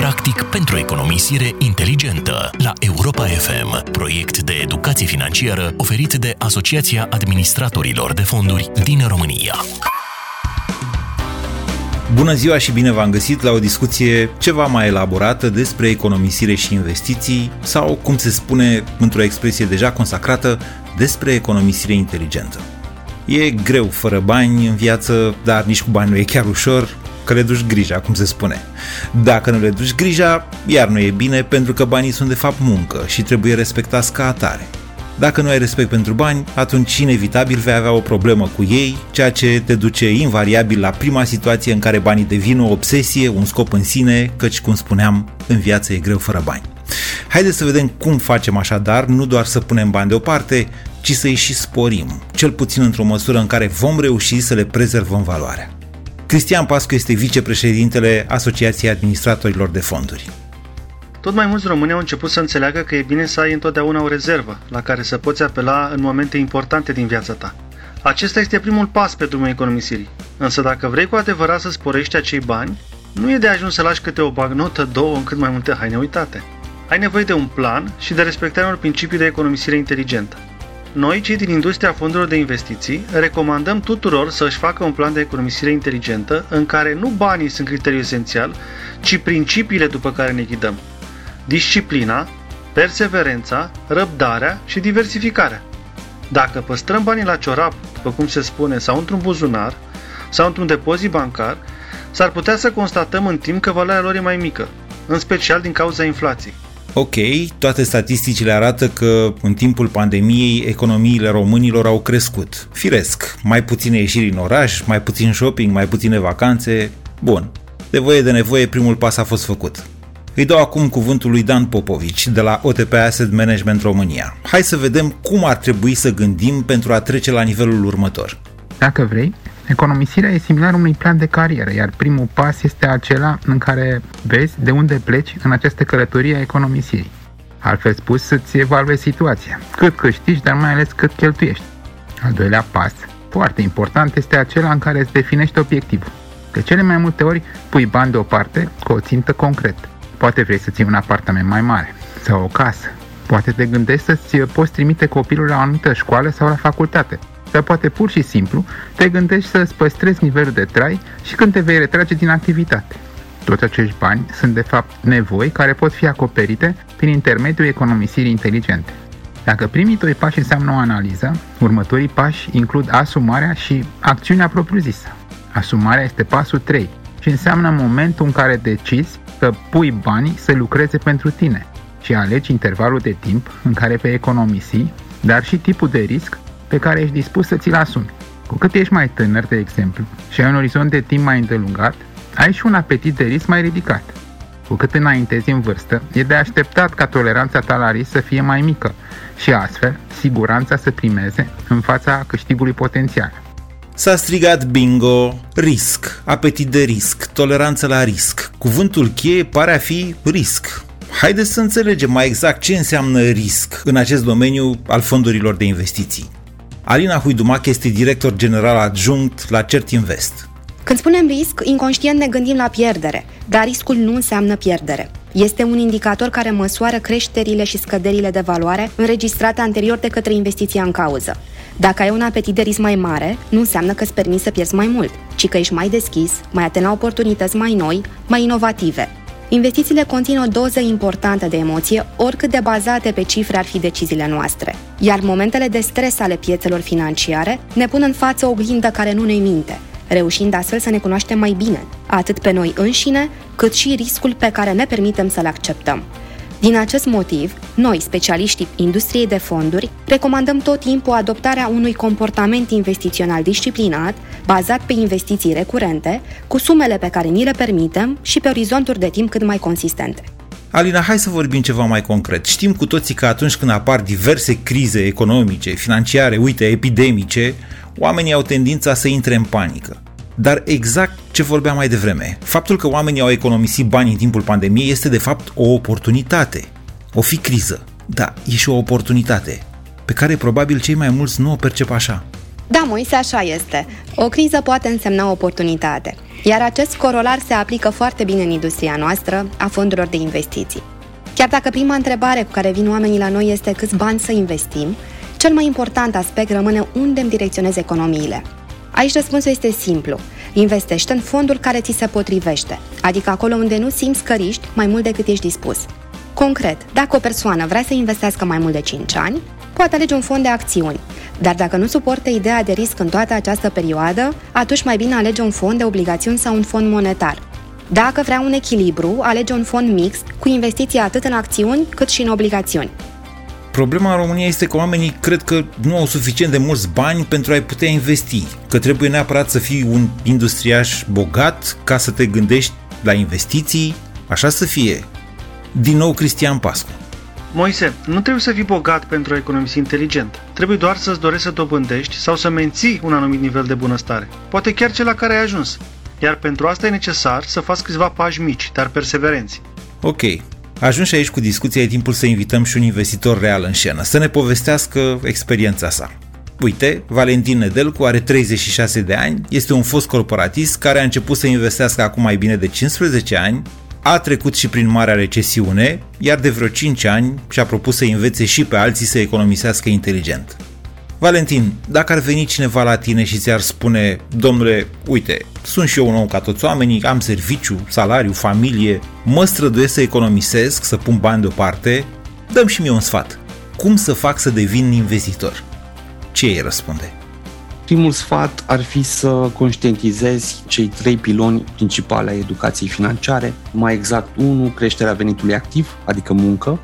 practic pentru economisire inteligentă la Europa FM, proiect de educație financiară oferit de Asociația Administratorilor de Fonduri din România. Bună ziua și bine v-am găsit la o discuție ceva mai elaborată despre economisire și investiții sau, cum se spune într-o expresie deja consacrată, despre economisire inteligentă. E greu fără bani în viață, dar nici cu bani nu e chiar ușor, că le duci grija, cum se spune. Dacă nu le duci grija, iar nu e bine pentru că banii sunt de fapt muncă și trebuie respectați ca atare. Dacă nu ai respect pentru bani, atunci inevitabil vei avea o problemă cu ei, ceea ce te duce invariabil la prima situație în care banii devin o obsesie, un scop în sine, căci, cum spuneam, în viață e greu fără bani. Haideți să vedem cum facem așadar, nu doar să punem bani deoparte, ci să-i și sporim, cel puțin într-o măsură în care vom reuși să le prezervăm valoarea. Cristian Pascu este vicepreședintele Asociației Administratorilor de Fonduri. Tot mai mulți români au început să înțeleagă că e bine să ai întotdeauna o rezervă la care să poți apela în momente importante din viața ta. Acesta este primul pas pe drumul economisirii. Însă dacă vrei cu adevărat să sporești acei bani, nu e de ajuns să lași câte o bagnotă, două în cât mai multe haine uitate. Ai nevoie de un plan și de respectarea unor principii de economisire inteligentă. Noi, cei din industria fondurilor de investiții, recomandăm tuturor să își facă un plan de economisire inteligentă în care nu banii sunt criteriul esențial, ci principiile după care ne ghidăm. Disciplina, perseverența, răbdarea și diversificarea. Dacă păstrăm banii la ciorap, după cum se spune, sau într-un buzunar, sau într-un depozit bancar, s-ar putea să constatăm în timp că valoarea lor e mai mică, în special din cauza inflației. Ok, toate statisticile arată că în timpul pandemiei economiile românilor au crescut. Firesc, mai puține ieșiri în oraș, mai puțin shopping, mai puține vacanțe. Bun, de voie de nevoie primul pas a fost făcut. Îi dau acum cuvântul lui Dan Popovici de la OTP Asset Management România. Hai să vedem cum ar trebui să gândim pentru a trece la nivelul următor. Dacă vrei, Economisirea e similar unui plan de carieră, iar primul pas este acela în care vezi de unde pleci în această călătorie a economisirii. Altfel spus, să-ți evaluezi situația, cât câștigi, dar mai ales cât cheltuiești. Al doilea pas, foarte important, este acela în care îți definești obiectivul. De cele mai multe ori pui bani deoparte cu o țintă concretă. Poate vrei să ții un apartament mai mare sau o casă. Poate te gândești să-ți poți trimite copilul la o anumită școală sau la facultate dar poate pur și simplu te gândești să-ți păstrezi nivelul de trai și când te vei retrage din activitate. Toți acești bani sunt de fapt nevoi care pot fi acoperite prin intermediul economisirii inteligente. Dacă primii doi pași înseamnă o analiză, următorii pași includ asumarea și acțiunea propriu-zisă. Asumarea este pasul 3 și înseamnă momentul în care decizi să pui banii să lucreze pentru tine și alegi intervalul de timp în care vei economisi, dar și tipul de risc pe care ești dispus să ți-l asumi. Cu cât ești mai tânăr, de exemplu, și ai un orizont de timp mai îndelungat, ai și un apetit de risc mai ridicat. Cu cât înaintezi în vârstă, e de așteptat ca toleranța ta la risc să fie mai mică și astfel siguranța să primeze în fața câștigului potențial. S-a strigat bingo, risc, apetit de risc, toleranță la risc. Cuvântul cheie pare a fi risc. Haideți să înțelegem mai exact ce înseamnă risc în acest domeniu al fondurilor de investiții. Alina Huidumac este director general adjunct la Cert Invest. Când spunem risc, inconștient ne gândim la pierdere, dar riscul nu înseamnă pierdere. Este un indicator care măsoară creșterile și scăderile de valoare înregistrate anterior de către investiția în cauză. Dacă ai un apetit de risc mai mare, nu înseamnă că îți permiți să pierzi mai mult, ci că ești mai deschis, mai atent la oportunități mai noi, mai inovative. Investițiile conțin o doză importantă de emoție, oricât de bazate pe cifre ar fi deciziile noastre. Iar momentele de stres ale piețelor financiare ne pun în față o oglindă care nu ne minte, reușind astfel să ne cunoaștem mai bine, atât pe noi înșine, cât și riscul pe care ne permitem să-l acceptăm. Din acest motiv, noi, specialiștii industriei de fonduri, recomandăm tot timpul adoptarea unui comportament investițional disciplinat, bazat pe investiții recurente, cu sumele pe care ni le permitem și pe orizonturi de timp cât mai consistente. Alina, hai să vorbim ceva mai concret. Știm cu toții că atunci când apar diverse crize economice, financiare, uite, epidemice, oamenii au tendința să intre în panică. Dar exact ce vorbeam mai devreme, faptul că oamenii au economisit bani în timpul pandemiei este de fapt o oportunitate. O fi criză, da, e și o oportunitate, pe care probabil cei mai mulți nu o percep așa. Da, Moise, așa este. O criză poate însemna oportunitate. Iar acest corolar se aplică foarte bine în industria noastră a fondurilor de investiții. Chiar dacă prima întrebare cu care vin oamenii la noi este câți bani să investim, cel mai important aspect rămâne unde îmi direcționez economiile. Aici răspunsul este simplu. Investește în fondul care ți se potrivește, adică acolo unde nu simți că riști mai mult decât ești dispus. Concret, dacă o persoană vrea să investească mai mult de 5 ani, poate alege un fond de acțiuni. Dar dacă nu suportă ideea de risc în toată această perioadă, atunci mai bine alege un fond de obligațiuni sau un fond monetar. Dacă vrea un echilibru, alege un fond mixt cu investiții atât în acțiuni cât și în obligațiuni. Problema în România este că oamenii cred că nu au suficient de mulți bani pentru a-i putea investi, că trebuie neapărat să fii un industriaș bogat ca să te gândești la investiții, așa să fie. Din nou Cristian Pascu. Moise, nu trebuie să fii bogat pentru a economisi inteligent. Trebuie doar să-ți dorești să dobândești sau să menții un anumit nivel de bunăstare. Poate chiar cel la care ai ajuns. Iar pentru asta e necesar să faci câțiva pași mici, dar perseverenți. Ok, Ajuns aici cu discuția, e timpul să invităm și un investitor real în scenă, să ne povestească experiența sa. Uite, Valentin Nedelcu are 36 de ani, este un fost corporatist care a început să investească acum mai bine de 15 ani, a trecut și prin marea recesiune, iar de vreo 5 ani și-a propus să învețe și pe alții să economisească inteligent. Valentin, dacă ar veni cineva la tine și ți-ar spune, domnule, uite, sunt și eu un om ca toți oamenii, am serviciu, salariu, familie, mă străduiesc să economisesc, să pun bani deoparte, dăm și mie un sfat. Cum să fac să devin investitor? Ce îi răspunde? Primul sfat ar fi să conștientizezi cei trei piloni principale ai educației financiare, mai exact unu, creșterea venitului activ, adică muncă,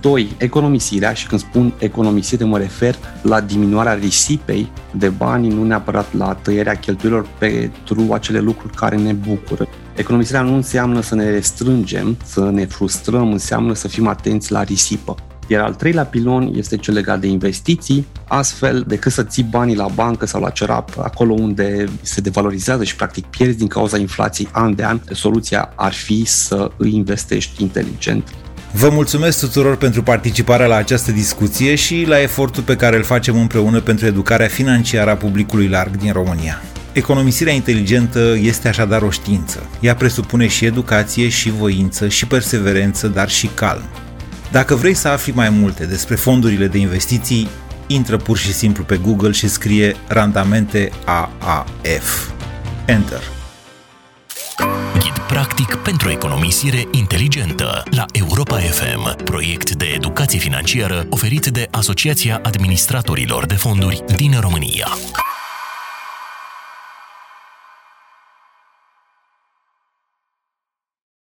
2. Economisirea și când spun economisire mă refer la diminuarea risipei de bani, nu neapărat la tăierea cheltuielor pentru acele lucruri care ne bucură. Economisirea nu înseamnă să ne restrângem, să ne frustrăm, înseamnă să fim atenți la risipă. Iar al treilea pilon este cel legat de investiții, astfel decât să ții banii la bancă sau la cerap, acolo unde se devalorizează și practic pierzi din cauza inflației an de an, soluția ar fi să îi investești inteligent Vă mulțumesc tuturor pentru participarea la această discuție și la efortul pe care îl facem împreună pentru educarea financiară a publicului larg din România. Economisirea inteligentă este așadar o știință. Ea presupune și educație, și voință, și perseverență, dar și calm. Dacă vrei să afli mai multe despre fondurile de investiții, intră pur și simplu pe Google și scrie randamente AAF. Enter. Ghid practic pentru economisire inteligentă la Europa FM, proiect de educație financiară oferit de Asociația Administratorilor de Fonduri din România.